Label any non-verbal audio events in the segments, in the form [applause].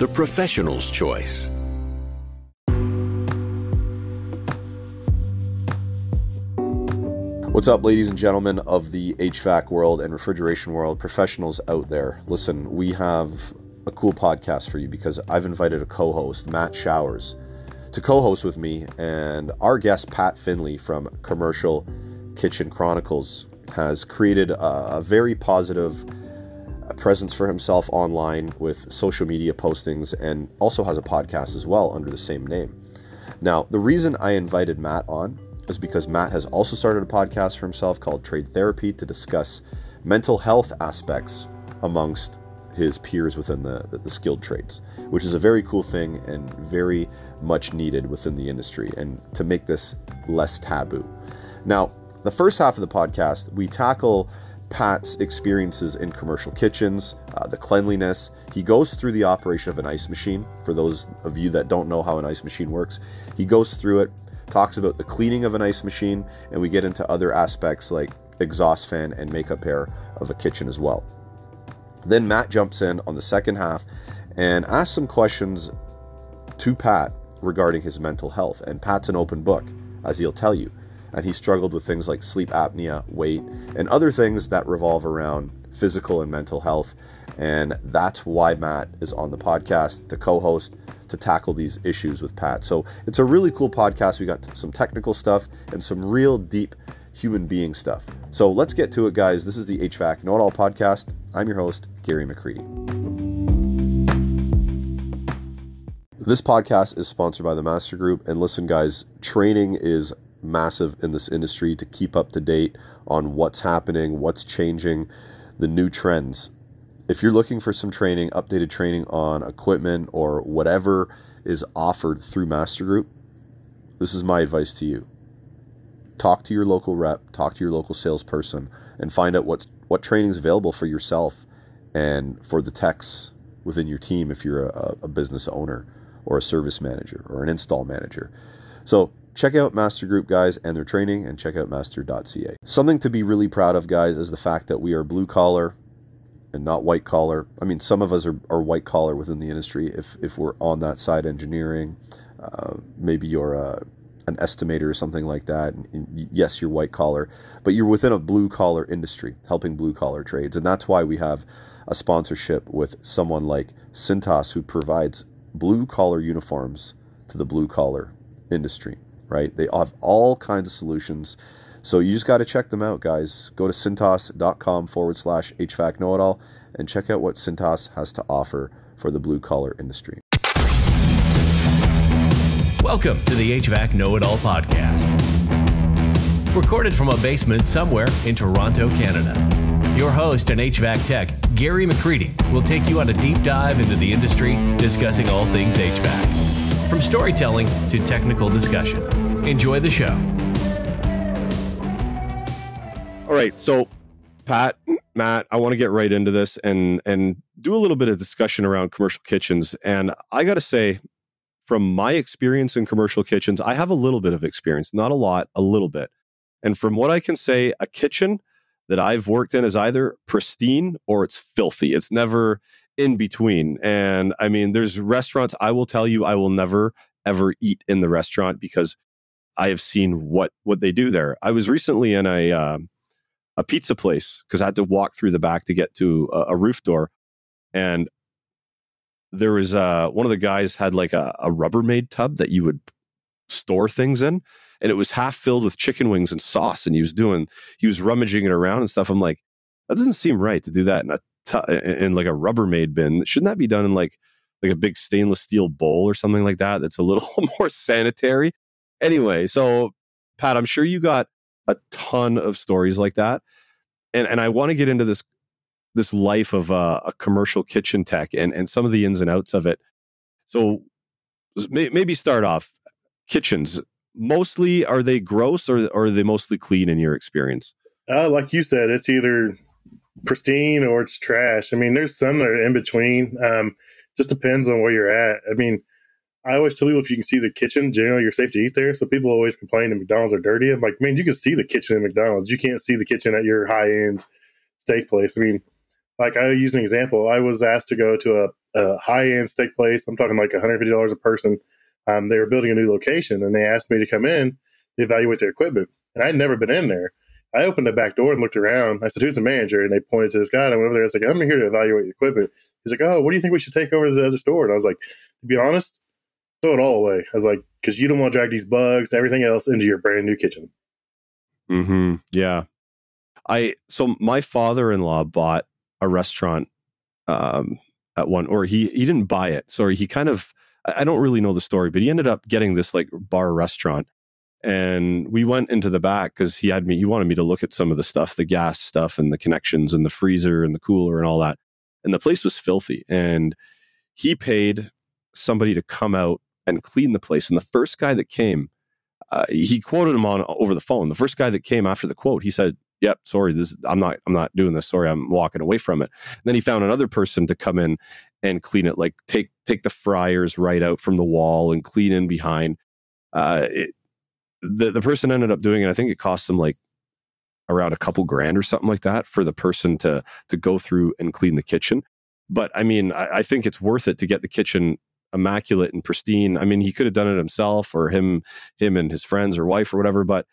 the professional's choice. What's up, ladies and gentlemen of the HVAC world and refrigeration world, professionals out there? Listen, we have a cool podcast for you because I've invited a co host, Matt Showers, to co host with me. And our guest, Pat Finley from Commercial Kitchen Chronicles, has created a, a very positive uh, presence for himself online with social media postings and also has a podcast as well under the same name. Now, the reason I invited Matt on is because Matt has also started a podcast for himself called Trade Therapy to discuss mental health aspects amongst his peers within the, the, the, skilled trades, which is a very cool thing and very much needed within the industry and to make this less taboo. Now, the first half of the podcast, we tackle Pat's experiences in commercial kitchens, uh, the cleanliness. He goes through the operation of an ice machine. For those of you that don't know how an ice machine works, he goes through it, talks about the cleaning of an ice machine, and we get into other aspects like exhaust fan and makeup air of a kitchen as well. Then Matt jumps in on the second half and asks some questions to Pat regarding his mental health. And Pat's an open book, as he'll tell you. And he struggled with things like sleep apnea, weight, and other things that revolve around physical and mental health. And that's why Matt is on the podcast to co host to tackle these issues with Pat. So it's a really cool podcast. We got some technical stuff and some real deep human being stuff. So let's get to it, guys. This is the HVAC Know It All podcast. I'm your host, Gary McCreadie. This podcast is sponsored by the Master Group. And listen, guys, training is massive in this industry to keep up to date on what's happening, what's changing, the new trends if you're looking for some training, updated training on equipment or whatever is offered through Master Group, this is my advice to you. Talk to your local rep, talk to your local salesperson, and find out what's what training is available for yourself and for the techs within your team if you're a, a business owner or a service manager or an install manager. So check out Master Group guys and their training and check out master.ca. Something to be really proud of guys is the fact that we are blue collar and not white collar. I mean, some of us are, are white collar within the industry if, if we're on that side engineering. Uh, maybe you're a, an estimator or something like that. And yes, you're white collar, but you're within a blue collar industry, helping blue collar trades. And that's why we have a sponsorship with someone like Cintas, who provides blue collar uniforms to the blue collar industry, right? They have all kinds of solutions so you just got to check them out, guys. Go to cintas.com forward slash HVAC know it all and check out what Cintas has to offer for the blue collar industry. Welcome to the HVAC Know It All podcast. Recorded from a basement somewhere in Toronto, Canada. Your host and HVAC tech, Gary McCreadie, will take you on a deep dive into the industry, discussing all things HVAC. From storytelling to technical discussion. Enjoy the show. All right, so Pat, Matt, I want to get right into this and and do a little bit of discussion around commercial kitchens. And I got to say, from my experience in commercial kitchens, I have a little bit of experience, not a lot, a little bit. And from what I can say, a kitchen that I've worked in is either pristine or it's filthy. It's never in between. And I mean, there's restaurants I will tell you I will never ever eat in the restaurant because I have seen what what they do there. I was recently in a uh, a pizza place because I had to walk through the back to get to a, a roof door. And there was uh, one of the guys had like a, a Rubbermaid tub that you would store things in. And it was half filled with chicken wings and sauce. And he was doing, he was rummaging it around and stuff. I'm like, that doesn't seem right to do that in a in like a Rubbermaid bin. Shouldn't that be done in like like a big stainless steel bowl or something like that? That's a little [laughs] more sanitary. Anyway, so Pat, I'm sure you got a ton of stories like that. And, and I want to get into this this life of a, a commercial kitchen tech and and some of the ins and outs of it. So maybe start off kitchens. Mostly, are they gross or, or are they mostly clean in your experience? Uh, like you said, it's either pristine or it's trash. I mean, there's some that are in between. Um, just depends on where you're at. I mean, I always tell people if you can see the kitchen, generally you're safe to eat there. So people always complain that McDonald's are dirty. I'm like, man, you can see the kitchen at McDonald's. You can't see the kitchen at your high end steak place. I mean, like I use an example. I was asked to go to a, a high end steak place. I'm talking like $150 a person. Um, they were building a new location and they asked me to come in to evaluate their equipment. And I'd never been in there. I opened the back door and looked around. I said, "Who's the manager?" And they pointed to this guy. And I went over there. I was like, "I'm here to evaluate the equipment." He's like, "Oh, what do you think we should take over to the other store?" And I was like, "To be honest, throw it all away." I was like, "Because you don't want to drag these bugs, everything else, into your brand new kitchen." Hmm. Yeah. I so my father-in-law bought a restaurant um, at one, or he he didn't buy it. Sorry, he kind of I don't really know the story, but he ended up getting this like bar restaurant and we went into the back because he had me he wanted me to look at some of the stuff the gas stuff and the connections and the freezer and the cooler and all that. And the place was filthy. And he paid somebody to come out and clean the place. And the first guy that came uh, he quoted him on over the phone. The first guy that came after the quote he said yep sorry this i'm not i'm not doing this. Sorry i'm walking away from it. And then he found another person to come in and clean it like take take the fryers right out from the wall and clean in behind. Uh, it, the the person ended up doing it. I think it cost them like around a couple grand or something like that for the person to to go through and clean the kitchen. But I mean, I, I think it's worth it to get the kitchen immaculate and pristine. I mean, he could have done it himself or him him and his friends or wife or whatever. But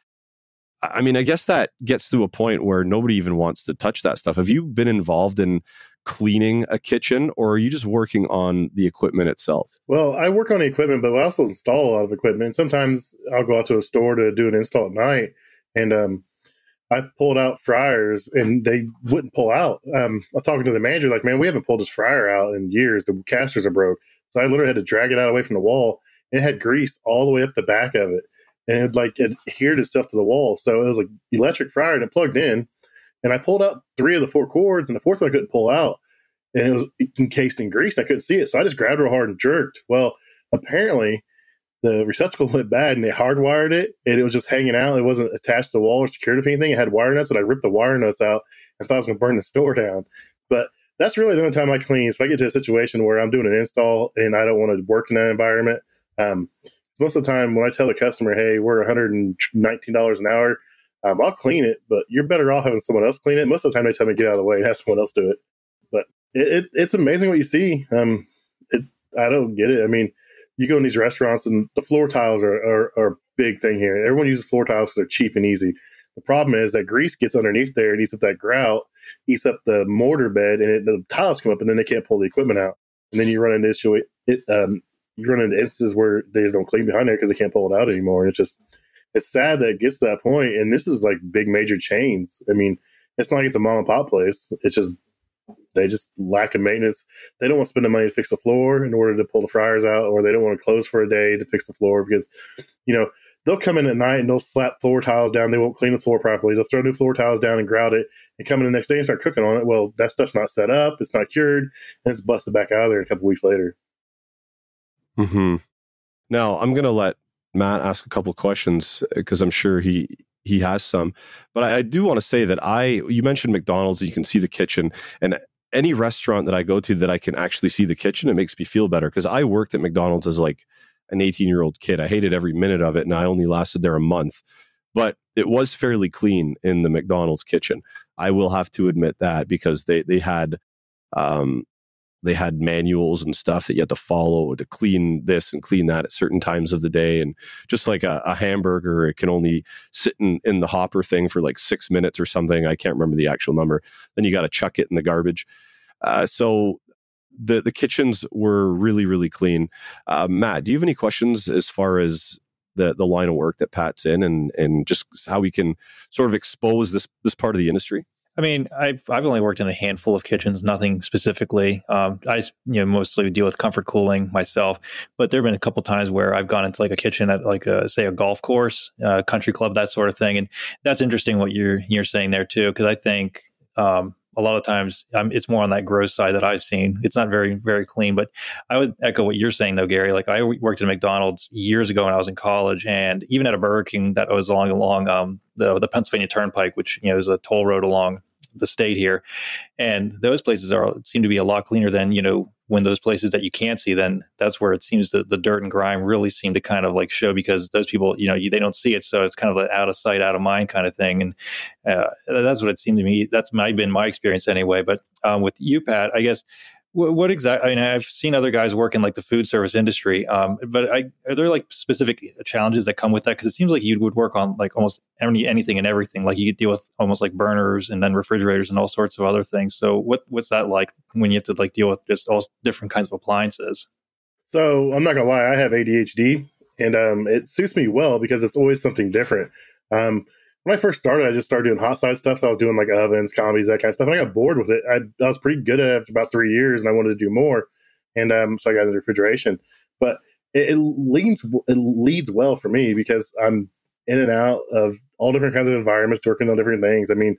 I mean, I guess that gets to a point where nobody even wants to touch that stuff. Have you been involved in cleaning a kitchen or are you just working on the equipment itself? Well, I work on the equipment, but I also install a lot of equipment. Sometimes I'll go out to a store to do an install at night and um, I've pulled out fryers and they wouldn't pull out. Um, I'm talking to the manager, like, man, we haven't pulled this fryer out in years. The casters are broke. So I literally had to drag it out away from the wall. It had grease all the way up the back of it. And it like adhered itself to the wall. So it was like electric fryer and it plugged in and I pulled out three of the four cords, and the fourth one I couldn't pull out, and it was encased in grease. I couldn't see it, so I just grabbed real hard and jerked. Well, apparently the receptacle [laughs] went bad, and they hardwired it, and it was just hanging out. It wasn't attached to the wall or secured to anything. It had wire nuts, and I ripped the wire nuts out and thought I was going to burn the store down. But that's really the only time I clean. So if I get to a situation where I'm doing an install and I don't want to work in that environment, um, most of the time when I tell the customer, "Hey, we're 119 dollars an hour," Um, I'll clean it, but you're better off having someone else clean it. Most of the time, they tell me get out of the way and have someone else do it. But it, it, it's amazing what you see. Um, it, I don't get it. I mean, you go in these restaurants and the floor tiles are, are, are a big thing here. Everyone uses floor tiles because they're cheap and easy. The problem is that grease gets underneath there and eats up that grout, eats up the mortar bed, and it, the tiles come up, and then they can't pull the equipment out. And then you run into issue. It, um, you run into instances where they just don't clean behind there because they can't pull it out anymore. It's just it's sad that it gets to that point, and this is like big major chains. I mean, it's not like it's a mom and pop place. It's just they just lack of maintenance. They don't want to spend the money to fix the floor in order to pull the fryers out, or they don't want to close for a day to fix the floor because, you know, they'll come in at night and they'll slap floor tiles down. They won't clean the floor properly. They'll throw new floor tiles down and grout it and come in the next day and start cooking on it. Well, that stuff's not set up. It's not cured and it's busted back out of there a couple weeks later. Hmm. Now I'm to let Matt ask a couple questions because I'm sure he he has some. But I, I do want to say that I you mentioned McDonald's, you can see the kitchen, and any restaurant that I go to that I can actually see the kitchen, it makes me feel better because I worked at McDonald's as like an 18 year old kid. I hated every minute of it, and I only lasted there a month. But it was fairly clean in the McDonald's kitchen. I will have to admit that because they they had um, they had manuals and stuff that you had to follow to clean this and clean that at certain times of the day. And just like a, a hamburger, it can only sit in, in the hopper thing for like six minutes or something. I can't remember the actual number. Then you got to chuck it in the garbage. Uh, so the the kitchens were really really clean. Uh, Matt, do you have any questions as far as the the line of work that Pat's in and and just how we can sort of expose this this part of the industry? I mean, I've I've only worked in a handful of kitchens, nothing specifically. Um, I you know mostly deal with comfort cooling myself, but there have been a couple times where I've gone into like a kitchen at like a, say a golf course, uh, country club, that sort of thing, and that's interesting what you're you're saying there too, because I think um, a lot of times um, it's more on that gross side that I've seen. It's not very very clean, but I would echo what you're saying though, Gary. Like I worked at McDonald's years ago when I was in college, and even at a Burger King that was along along um, the the Pennsylvania Turnpike, which you know is a toll road along the state here, and those places are seem to be a lot cleaner than you know when those places that you can't see, then that's where it seems that the dirt and grime really seem to kind of like show because those people, you know, you, they don't see it. So it's kind of an out of sight, out of mind kind of thing. And uh, that's what it seemed to me. That's my, been my experience anyway. But um, with you, Pat, I guess what, what exactly? I mean, I've seen other guys work in like the food service industry, um, but I, are there like specific challenges that come with that? Because it seems like you would work on like almost any, anything and everything. Like you could deal with almost like burners and then refrigerators and all sorts of other things. So what what's that like when you have to like deal with just all different kinds of appliances? So I'm not gonna lie, I have ADHD, and um, it suits me well because it's always something different. Um, when I first started, I just started doing hot side stuff. So I was doing like ovens, combis, that kind of stuff. And I got bored with it. I, I was pretty good at it after about three years, and I wanted to do more. And um, so I got into refrigeration. But it, it leads it leads well for me because I'm in and out of all different kinds of environments, working on different things. I mean,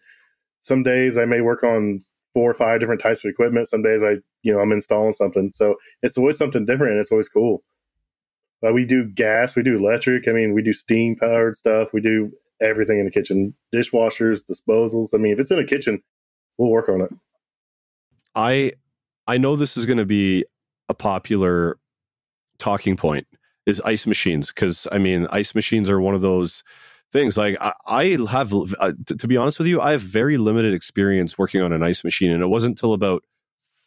some days I may work on four or five different types of equipment. Some days I, you know, I'm installing something. So it's always something different, and it's always cool. But we do gas, we do electric. I mean, we do steam powered stuff. We do everything in the kitchen. Dishwashers disposals. I mean if it's in a kitchen we'll work on it. I i know this is going to be a popular talking point is ice machines because i mean ice machines are one of those things. Like i, I have uh, t- to be honest with you i have very limited experience working on an ice machine and it wasn't until about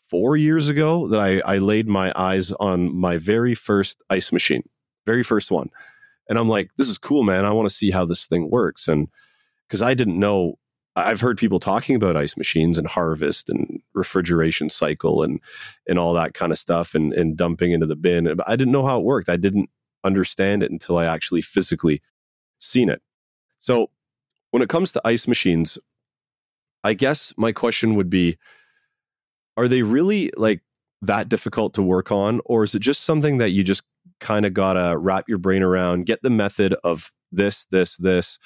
four years ago that I, I laid my eyes on my very first ice machine very first one and I'm like, this is cool, man. I want to see how this thing works. And because I didn't know, I've heard people talking about ice machines and harvest and refrigeration cycle and and all that kind of stuff and, and dumping into the bin. But I didn't know how it worked. I didn't understand it until I actually physically seen it. So when it comes to ice machines, I guess my question would be are they really like that difficult to work on or is it just something that you just kind of got to wrap your brain around, get the method of this, this, this.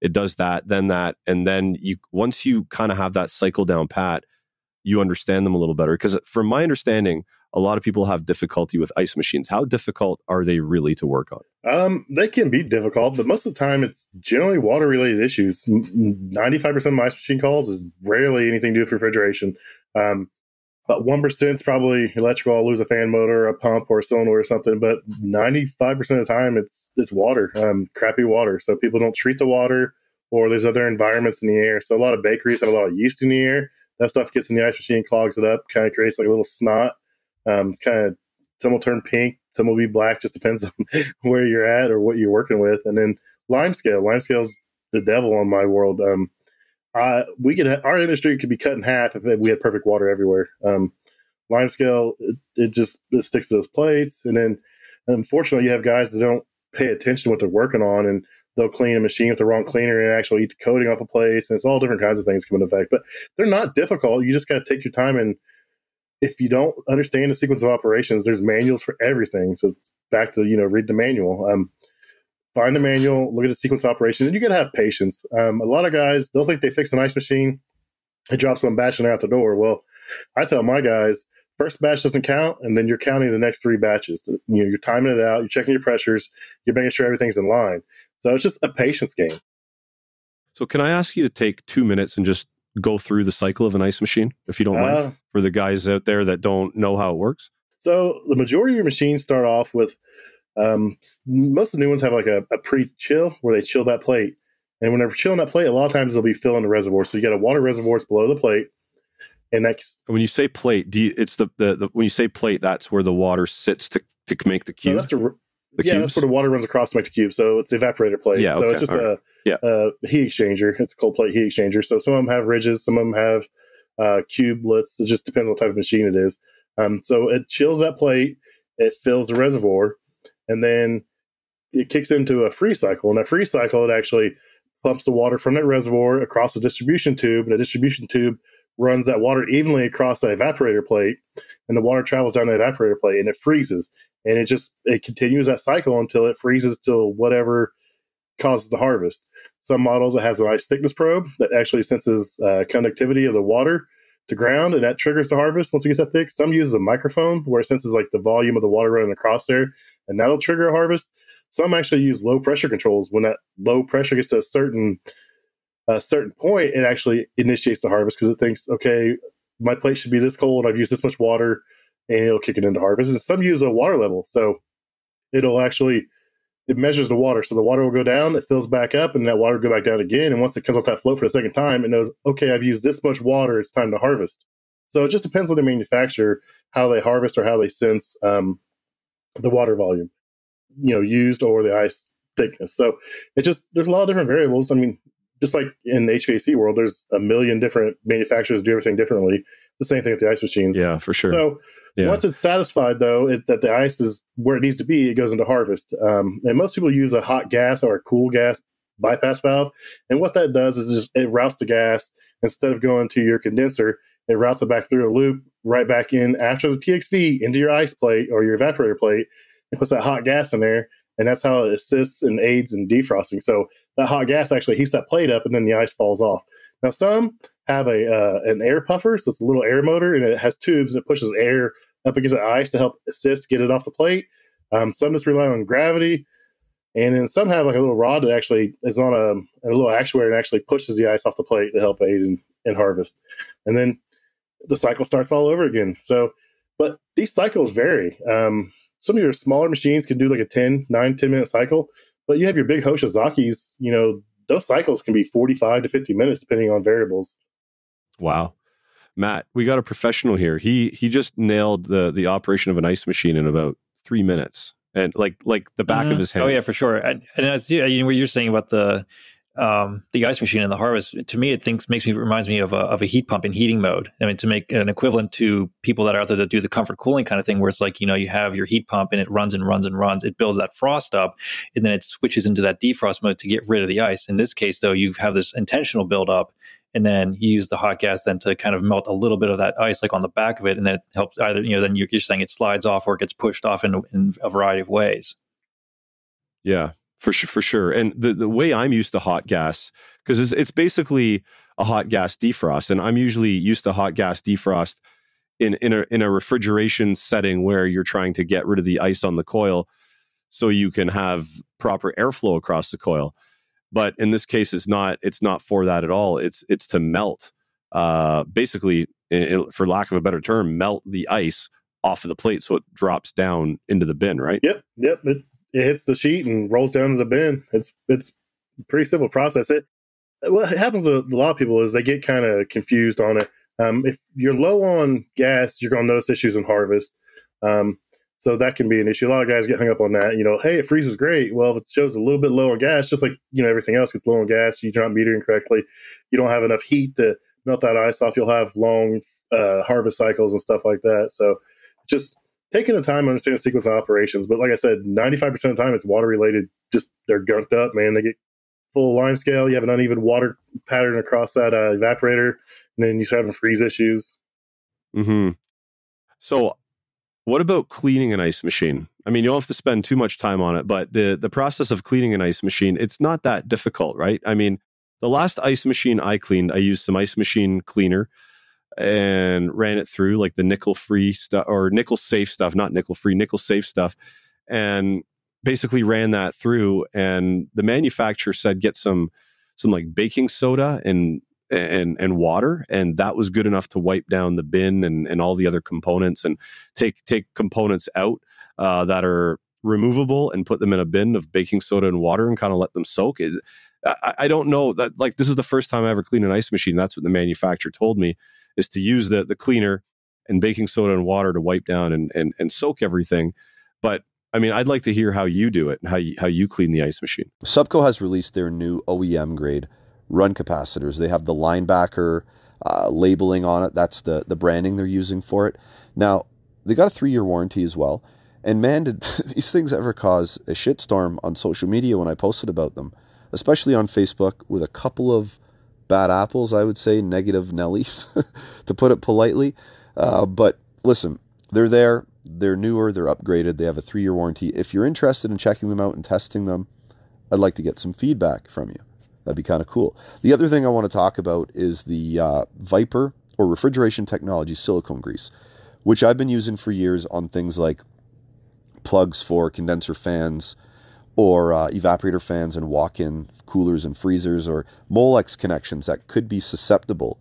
It does that, then that. And then you, once you kind of have that cycle down pat, you understand them a little better. Because from my understanding, a lot of people have difficulty with ice machines. How difficult are they really to work on? Um, they can be difficult, but most of the time it's generally water related issues. 95% of my ice machine calls is rarely anything to do with refrigeration. Um, about one percent is probably electrical. I'll lose a fan motor, a pump, or a cylinder or something. But ninety five percent of the time, it's it's water, um, crappy water. So people don't treat the water, or there's other environments in the air. So a lot of bakeries have a lot of yeast in the air. That stuff gets in the ice machine, clogs it up, kind of creates like a little snot. Um, it's kind of some will turn pink, some will be black. Just depends on [laughs] where you're at or what you're working with. And then lime scale, lime scale's the devil on my world. Um, uh, we could our industry could be cut in half if we had perfect water everywhere. Um, limescale it, it just it sticks to those plates, and then unfortunately you have guys that don't pay attention to what they're working on, and they'll clean a machine with the wrong cleaner and actually eat the coating off of plates, and it's all different kinds of things come into effect. But they're not difficult. You just got to take your time, and if you don't understand the sequence of operations, there's manuals for everything. So back to you know read the manual. Um, find the manual, look at the sequence operations, and you got to have patience. Um, a lot of guys, they'll think they fix an ice machine, it drops one batch and they're out the door. Well, I tell my guys, first batch doesn't count, and then you're counting the next three batches. You know, you're timing it out, you're checking your pressures, you're making sure everything's in line. So it's just a patience game. So can I ask you to take two minutes and just go through the cycle of an ice machine, if you don't mind, uh, for the guys out there that don't know how it works? So the majority of your machines start off with um, most of the new ones have like a, a pre-chill where they chill that plate, and when they're chilling that plate, a lot of times they'll be filling the reservoir. So you got a water reservoir it's below the plate, and that's when you say plate. Do you, it's the, the, the when you say plate, that's where the water sits to to make the cube. No, that's the, the yeah, cubes? that's where the water runs across to make the cube. So it's the evaporator plate. Yeah, so it's just a, yeah. a heat exchanger. It's a cold plate heat exchanger. So some of them have ridges, some of them have uh, cubelets. It just depends on what type of machine it is. Um, so it chills that plate. It fills the reservoir and then it kicks into a free cycle. And that free cycle, it actually pumps the water from that reservoir across the distribution tube, and the distribution tube runs that water evenly across the evaporator plate, and the water travels down the evaporator plate, and it freezes, and it just it continues that cycle until it freezes till whatever causes the harvest. Some models it has an ice thickness probe that actually senses uh, conductivity of the water. to ground, and that triggers the harvest once it gets that thick. Some uses a microphone where it senses like the volume of the water running across there, and that'll trigger a harvest. Some actually use low pressure controls. When that low pressure gets to a certain a certain point, it actually initiates the harvest because it thinks, okay, my plate should be this cold. I've used this much water, and it'll kick it into harvest. And some use a water level, so it'll actually it measures the water. So the water will go down, it fills back up, and that water will go back down again. And once it comes off that float for the second time, it knows, okay, I've used this much water. It's time to harvest. So it just depends on the manufacturer how they harvest or how they sense um, the water volume, you know, used or the ice thickness. So it just there's a lot of different variables. I mean, just like in the HVAC world, there's a million different manufacturers do everything differently. The same thing with the ice machines. Yeah, for sure. So yeah. once it's satisfied, though, it, that the ice is where it needs to be, it goes into harvest. Um, and most people use a hot gas or a cool gas bypass valve. And what that does is just, it routes the gas instead of going to your condenser. It routes it back through a loop, right back in after the TXV into your ice plate or your evaporator plate, and puts that hot gas in there. And that's how it assists and aids in defrosting. So that hot gas actually heats that plate up and then the ice falls off. Now, some have a uh, an air puffer, so it's a little air motor and it has tubes and it pushes air up against the ice to help assist get it off the plate. Um, some just rely on gravity, and then some have like a little rod that actually is on a, a little actuator and actually pushes the ice off the plate to help aid in, in harvest. And then the cycle starts all over again. So, but these cycles vary. Um, some of your smaller machines can do like a 10, 9, 10 minute cycle. But you have your big Hoshizakis, you know, those cycles can be 45 to 50 minutes depending on variables. Wow. Matt, we got a professional here. He he just nailed the the operation of an ice machine in about 3 minutes. And like like the back mm-hmm. of his hand. Oh yeah, for sure. And, and as you know, what you're saying about the um, the ice machine and the harvest, to me, it thinks makes me reminds me of a, of a heat pump in heating mode. I mean, to make an equivalent to people that are out there that do the comfort cooling kind of thing, where it's like you know you have your heat pump and it runs and runs and runs, it builds that frost up, and then it switches into that defrost mode to get rid of the ice. In this case, though, you have this intentional buildup, and then you use the hot gas then to kind of melt a little bit of that ice like on the back of it, and then it helps either you know then you're, you're saying it slides off or it gets pushed off in, in a variety of ways. Yeah, for sure, for sure. And the the way I'm used to hot gas because it's, it's basically a hot gas defrost. And I'm usually used to hot gas defrost in, in, a, in a refrigeration setting where you're trying to get rid of the ice on the coil so you can have proper airflow across the coil. But in this case, it's not it's not for that at all. It's it's to melt, uh, basically, it, for lack of a better term, melt the ice off of the plate so it drops down into the bin. Right? Yep, yep. It, it hits the sheet and rolls down to the bin. It's it's pretty simple process. It what happens to a lot of people is they get kind of confused on it. Um, if you're low on gas, you're going to notice issues in harvest. Um, so that can be an issue. A lot of guys get hung up on that. You know, hey, it freezes great. Well, if it shows a little bit low on gas, just like you know everything else gets low on gas, you're not metering correctly. You don't have enough heat to melt that ice off. You'll have long uh, harvest cycles and stuff like that. So just taking the time to understand sequence of operations. But like I said, 95% of the time it's water related. Just they're gunked up, man. They get full lime scale. You have an uneven water pattern across that uh, evaporator, and then you start having freeze issues. Hmm. So, what about cleaning an ice machine? I mean, you don't have to spend too much time on it, but the the process of cleaning an ice machine, it's not that difficult, right? I mean, the last ice machine I cleaned, I used some ice machine cleaner and ran it through like the nickel free stuff or nickel safe stuff, not nickel free, nickel safe stuff. And basically ran that through and the manufacturer said get some some like baking soda and and and water and that was good enough to wipe down the bin and and all the other components and take take components out uh, that are removable and put them in a bin of baking soda and water and kind of let them soak it, I, I don't know that like this is the first time I ever cleaned an ice machine. That's what the manufacturer told me is to use the the cleaner and baking soda and water to wipe down and and, and soak everything. But I mean, I'd like to hear how you do it and how you, how you clean the ice machine. Supco has released their new OEM grade run capacitors. They have the linebacker uh, labeling on it. That's the, the branding they're using for it. Now, they got a three year warranty as well. And man, did [laughs] these things ever cause a shitstorm on social media when I posted about them, especially on Facebook with a couple of bad apples, I would say, negative Nellies, [laughs] to put it politely. Uh, but listen, they're there. They're newer, they're upgraded, they have a three year warranty. If you're interested in checking them out and testing them, I'd like to get some feedback from you. That'd be kind of cool. The other thing I want to talk about is the uh, Viper or refrigeration technology silicone grease, which I've been using for years on things like plugs for condenser fans or uh, evaporator fans and walk in coolers and freezers or Molex connections that could be susceptible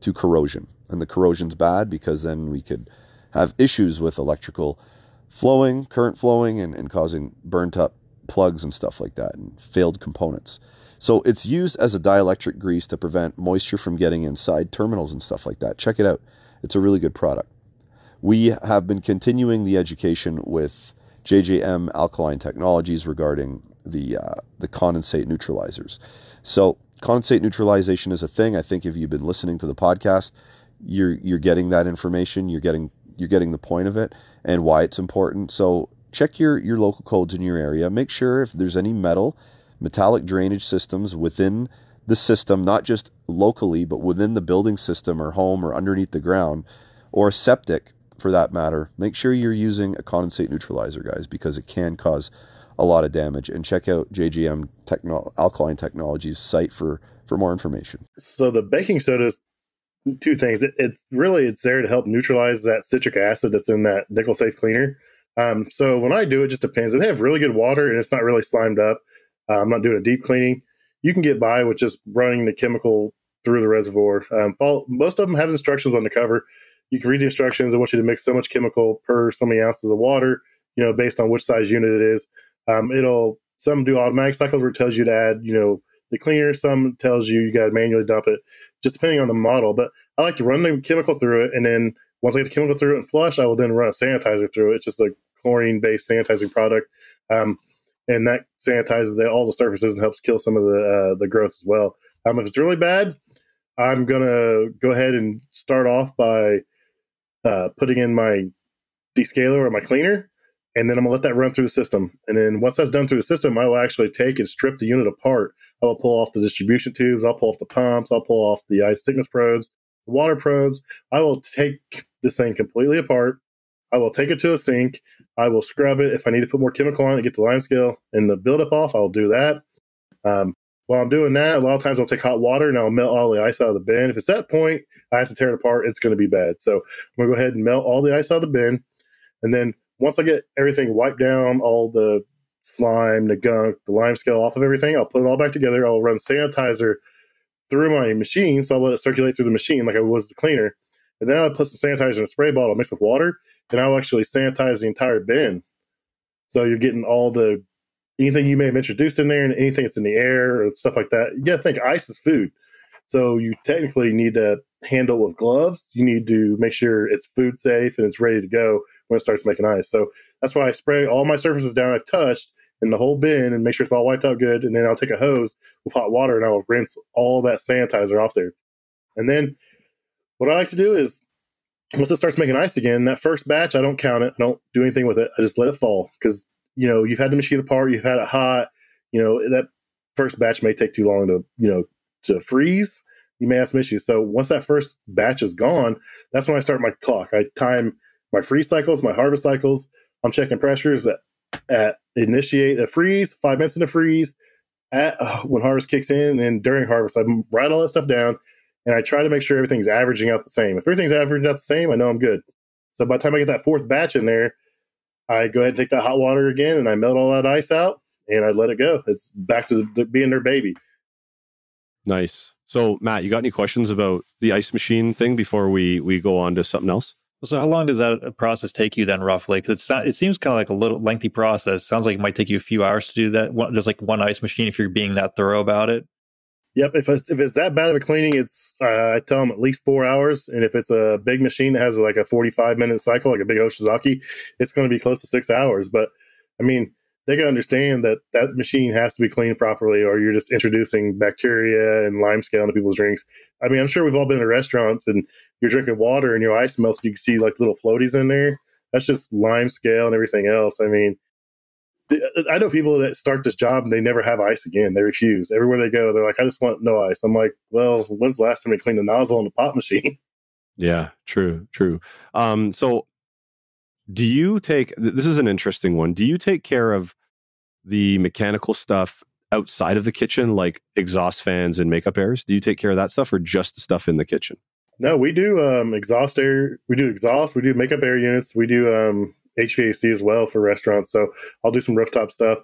to corrosion. And the corrosion's bad because then we could have issues with electrical flowing, current flowing, and, and causing burnt up plugs and stuff like that and failed components. So it's used as a dielectric grease to prevent moisture from getting inside terminals and stuff like that. Check it out. It's a really good product. We have been continuing the education with JJM Alkaline Technologies regarding the uh, the condensate neutralizers. So condensate neutralization is a thing. I think if you've been listening to the podcast, you're you're getting that information. You're getting you're getting the point of it and why it's important. So check your your local codes in your area. Make sure if there's any metal metallic drainage systems within the system, not just locally, but within the building system or home or underneath the ground, or septic for that matter, make sure you're using a condensate neutralizer, guys, because it can cause a lot of damage. And check out JGM Techno- Alkaline Technologies site for, for more information. So the baking soda is two things. It, it's really it's there to help neutralize that citric acid that's in that nickel safe cleaner. Um, so when I do it, just depends. If they have really good water and it's not really slimed up, uh, I'm not doing a deep cleaning. You can get by with just running the chemical through the reservoir. Um, fall, most of them have instructions on the cover. You can read the instructions. I want you to mix so much chemical per so many ounces of water, you know, based on which size unit it is. Um, it'll some do automatic cycles where it tells you to add, you know, the cleaner. Some tells you you got to manually dump it, just depending on the model. But I like to run the chemical through it, and then once I get the chemical through it and flush, I will then run a sanitizer through it. It's just a chlorine-based sanitizing product. Um, and that sanitizes all the surfaces and helps kill some of the uh, the growth as well. Um, if it's really bad, I'm gonna go ahead and start off by uh, putting in my descaler or my cleaner, and then I'm gonna let that run through the system. And then once that's done through the system, I will actually take and strip the unit apart. I will pull off the distribution tubes, I'll pull off the pumps, I'll pull off the ice thickness probes, the water probes. I will take this thing completely apart. I will take it to a sink. I will scrub it. If I need to put more chemical on it, get the lime scale and the buildup off, I'll do that. Um, while I'm doing that, a lot of times I'll take hot water and I'll melt all the ice out of the bin. If it's that point, I have to tear it apart, it's going to be bad. So I'm going to go ahead and melt all the ice out of the bin. And then once I get everything wiped down, all the slime, the gunk, the lime scale off of everything, I'll put it all back together. I'll run sanitizer through my machine. So I'll let it circulate through the machine like I was the cleaner. And then I'll put some sanitizer in a spray bottle mixed with water and I'll actually sanitize the entire bin. So you're getting all the anything you may have introduced in there and anything that's in the air or stuff like that. You got to think ice is food. So you technically need to handle with gloves. You need to make sure it's food safe and it's ready to go when it starts making ice. So that's why I spray all my surfaces down I've touched in the whole bin and make sure it's all wiped out good. And then I'll take a hose with hot water and I'll rinse all that sanitizer off there. And then what I like to do is once it starts making ice again, that first batch, I don't count it. I don't do anything with it. I just let it fall because, you know, you've had the machine apart, you've had it hot, you know, that first batch may take too long to, you know, to freeze. You may have some issues. So once that first batch is gone, that's when I start my clock. I time my freeze cycles, my harvest cycles. I'm checking pressures at, at initiate a freeze, five minutes in the freeze, at uh, when harvest kicks in, and during harvest. I write all that stuff down and I try to make sure everything's averaging out the same. If everything's averaging out the same, I know I'm good. So by the time I get that fourth batch in there, I go ahead and take that hot water again and I melt all that ice out and I let it go. It's back to the, the, being their baby. Nice. So Matt, you got any questions about the ice machine thing before we we go on to something else? So how long does that process take you then, roughly? Because it's it seems kind of like a little lengthy process. Sounds like it might take you a few hours to do that. One, just like one ice machine, if you're being that thorough about it. Yep. If it's, if it's that bad of a cleaning, it's uh, I tell them at least four hours. And if it's a big machine that has like a 45 minute cycle, like a big Hoshizaki, it's going to be close to six hours. But I mean, they to understand that that machine has to be cleaned properly, or you're just introducing bacteria and lime scale into people's drinks. I mean, I'm sure we've all been to restaurants and you're drinking water and your ice melts. You can see like little floaties in there. That's just lime scale and everything else. I mean, I know people that start this job and they never have ice again. They refuse. Everywhere they go, they're like, I just want no ice. I'm like, well, when's the last time you cleaned the nozzle on the pop machine? [laughs] Yeah, true, true. Um, so do you take this is an interesting one. Do you take care of the mechanical stuff outside of the kitchen, like exhaust fans and makeup airs? Do you take care of that stuff or just the stuff in the kitchen? No, we do um, exhaust air. We do exhaust. We do makeup air units. We do um, HVAC as well for restaurants. So I'll do some rooftop stuff.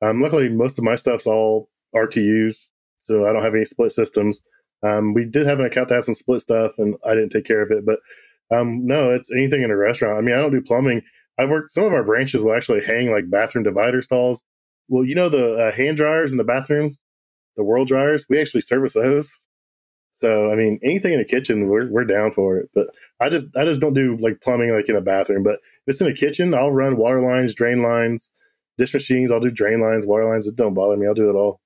Um, luckily, most of my stuff's all RTUs, so I don't have any split systems. Um, we did have an account that had some split stuff, and I didn't take care of it. But um, no, it's anything in a restaurant. I mean, I don't do plumbing. I've worked. Some of our branches will actually hang like bathroom divider stalls. Well, you know the uh, hand dryers in the bathrooms, the world dryers. We actually service those. So I mean, anything in the kitchen, we're we're down for it. But I just I just don't do like plumbing like in a bathroom. But if it's in a kitchen, I'll run water lines, drain lines, dish machines. I'll do drain lines, water lines. It don't bother me. I'll do it all.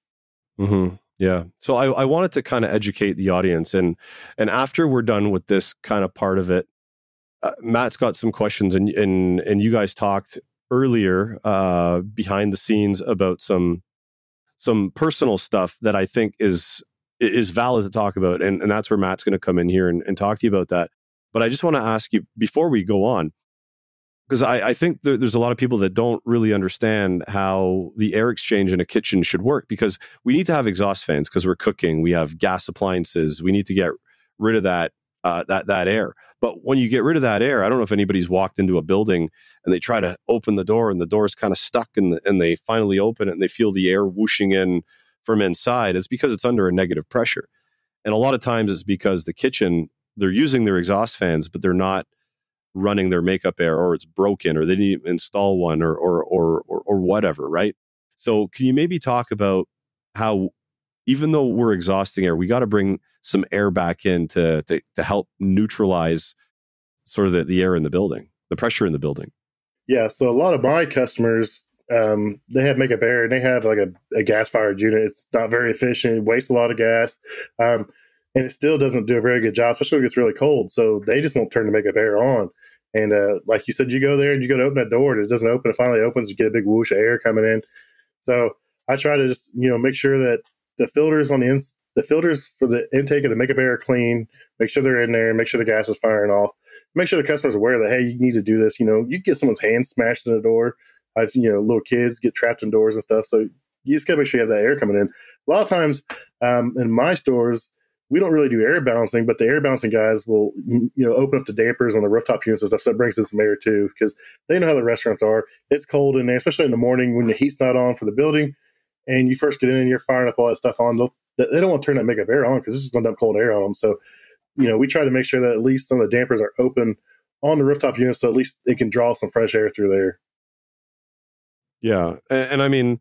Mm-hmm. Yeah. So I, I wanted to kind of educate the audience, and and after we're done with this kind of part of it, uh, Matt's got some questions, and and and you guys talked earlier uh, behind the scenes about some some personal stuff that I think is is valid to talk about, and and that's where Matt's going to come in here and, and talk to you about that. But I just want to ask you before we go on, because I, I, think there, there's a lot of people that don't really understand how the air exchange in a kitchen should work because we need to have exhaust fans because we're cooking we have gas appliances we need to get rid of that uh, that that air but when you get rid of that air i don't know if anybody's walked into a building and they try to open the door and the door is kind of stuck and, the, and they finally open it and they feel the air whooshing in from inside it's because it's under a negative pressure and a lot of times it's because the kitchen they're using their exhaust fans but they're not running their makeup air or it's broken or they didn't install one or, or or or or, whatever, right? So can you maybe talk about how even though we're exhausting air, we got to bring some air back in to, to, to help neutralize sort of the, the air in the building, the pressure in the building. Yeah. So a lot of my customers, um, they have makeup air and they have like a, a gas fired unit. It's not very efficient, wastes a lot of gas. Um, and it still doesn't do a very good job, especially when it gets really cold. So they just won't turn the makeup air on. And uh, like you said, you go there and you go to open that door and it doesn't open. It finally opens. You get a big whoosh of air coming in. So I try to just you know make sure that the filters on the ins- the filters for the intake of the makeup air clean. Make sure they're in there. Make sure the gas is firing off. Make sure the customer's aware that hey, you need to do this. You know, you get someone's hand smashed in the door. I've you know little kids get trapped in doors and stuff. So you just gotta make sure you have that air coming in. A lot of times um, in my stores, we don't really do air balancing, but the air balancing guys will, you know, open up the dampers on the rooftop units and stuff. So that brings in some air too, because they know how the restaurants are. It's cold in there, especially in the morning when the heat's not on for the building, and you first get in and you're firing up all that stuff on. They don't want to turn that makeup air on because this is going to dump cold air on them. So, you know, we try to make sure that at least some of the dampers are open on the rooftop unit so at least it can draw some fresh air through there. Yeah, and, and I mean,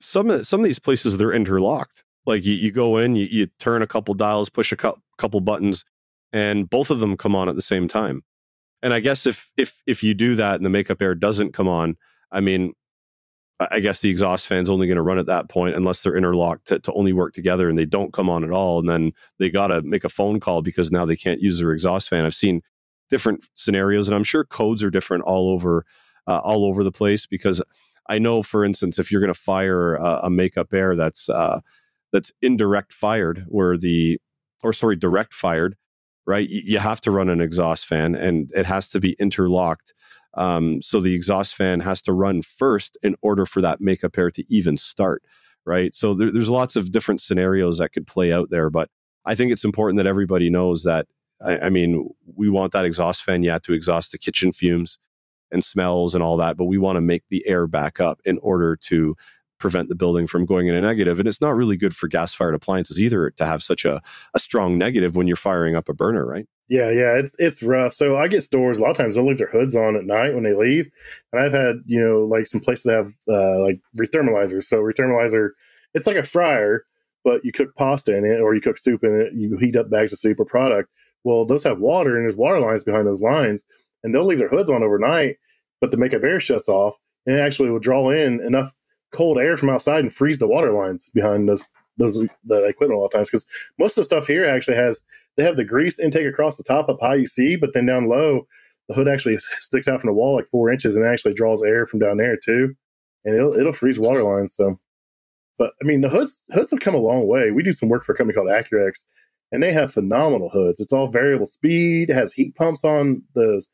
some some of these places they're interlocked like you, you go in, you, you turn a couple dials, push a cu- couple buttons, and both of them come on at the same time. And I guess if if if you do that and the makeup air doesn't come on, I mean, I guess the exhaust fan's only going to run at that point unless they're interlocked to, to only work together and they don't come on at all. And then they got to make a phone call because now they can't use their exhaust fan. I've seen different scenarios, and I'm sure codes are different all over uh, all over the place because I know, for instance, if you're going to fire a, a makeup air that's uh, that's indirect fired where the or sorry direct fired right you have to run an exhaust fan and it has to be interlocked um, so the exhaust fan has to run first in order for that makeup air to even start right so there, there's lots of different scenarios that could play out there but i think it's important that everybody knows that I, I mean we want that exhaust fan yeah to exhaust the kitchen fumes and smells and all that but we want to make the air back up in order to prevent the building from going in a negative. And it's not really good for gas fired appliances either to have such a, a strong negative when you're firing up a burner, right? Yeah, yeah, it's it's rough. So I get stores a lot of times they'll leave their hoods on at night when they leave, and I've had you know like some places that have uh, like rethermalizers. So rethermalizer, it's like a fryer, but you cook pasta in it or you cook soup in it. You heat up bags of soup or product. Well, those have water and there's water lines behind those lines, and they'll leave their hoods on overnight, but the makeup air shuts off, and it actually will draw in enough cold air from outside and freeze the water lines behind those those the equipment a lot of times because most of the stuff here actually has they have the grease intake across the top up high you see, but then down low the hood actually [laughs] sticks out from the wall like four inches and actually draws air from down there too, and it'll it'll freeze water lines. So, but I mean the hoods hoods have come a long way. We do some work for a company called Accurex, and they have phenomenal hoods. It's all variable speed. It has heat pumps on the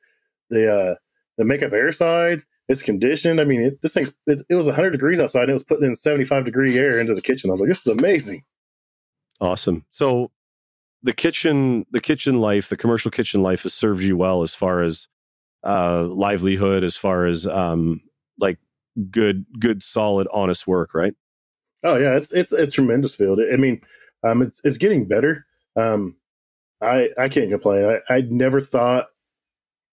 the uh, the makeup air side it's conditioned. I mean, it, this thing's it, it was 100 degrees outside. And it was putting in 75 degree air into the kitchen. I was like, this is amazing. Awesome. So the kitchen the kitchen life the commercial kitchen life has served you well as far as uh, livelihood as far as um, like good good solid honest work right oh yeah it's it's a tremendous field i mean um, it's it's getting better um, i i can't complain i i never thought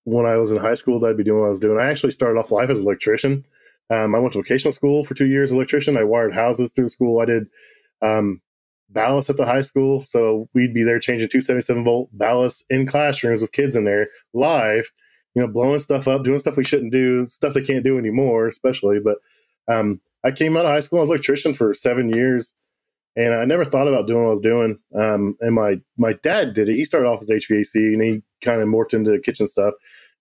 when i was in high school that i'd be doing what i was doing i actually started off life as an electrician um, i went to vocational school for two years electrician i wired houses through school i did um, ballast at the high school. So we'd be there changing 277 volt ballast in classrooms with kids in there live, you know, blowing stuff up, doing stuff we shouldn't do, stuff they can't do anymore, especially. But um, I came out of high school, I was an electrician for seven years. And I never thought about doing what I was doing. Um, and my my dad did it. He started off as HVAC, and he kind of morphed into kitchen stuff.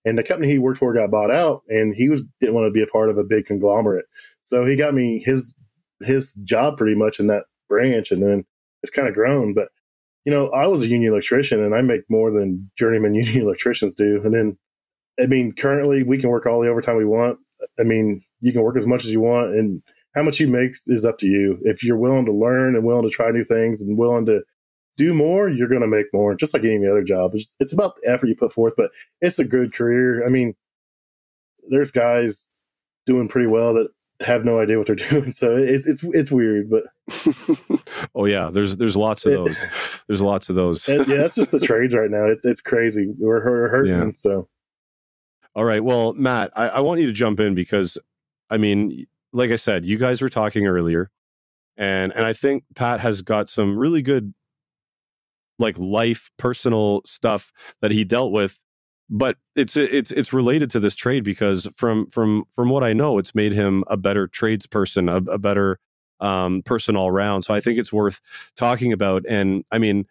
And the company he worked for got bought out, and he was didn't want to be a part of a big conglomerate. So he got me his his job pretty much in that branch, and then it's kind of grown. But you know, I was a union electrician, and I make more than journeyman [laughs] union electricians do. And then, I mean, currently we can work all the overtime we want. I mean, you can work as much as you want, and how much you make is up to you. If you're willing to learn and willing to try new things and willing to do more, you're going to make more, just like any other job. It's, it's about the effort you put forth, but it's a good career. I mean, there's guys doing pretty well that have no idea what they're [laughs] doing. So it's it's it's weird, but [laughs] oh yeah, there's there's lots of those. [laughs] There's lots of those. yeah, that's just the trades right now. It's it's crazy. We're, we're hurting. Yeah. So all right, well, Matt, I, I want you to jump in because I mean, like I said, you guys were talking earlier, and and I think Pat has got some really good like life personal stuff that he dealt with but it's it's it's related to this trade because from from from what I know, it's made him a better tradesperson, a, a better um, person all around. So I think it's worth talking about. And I mean,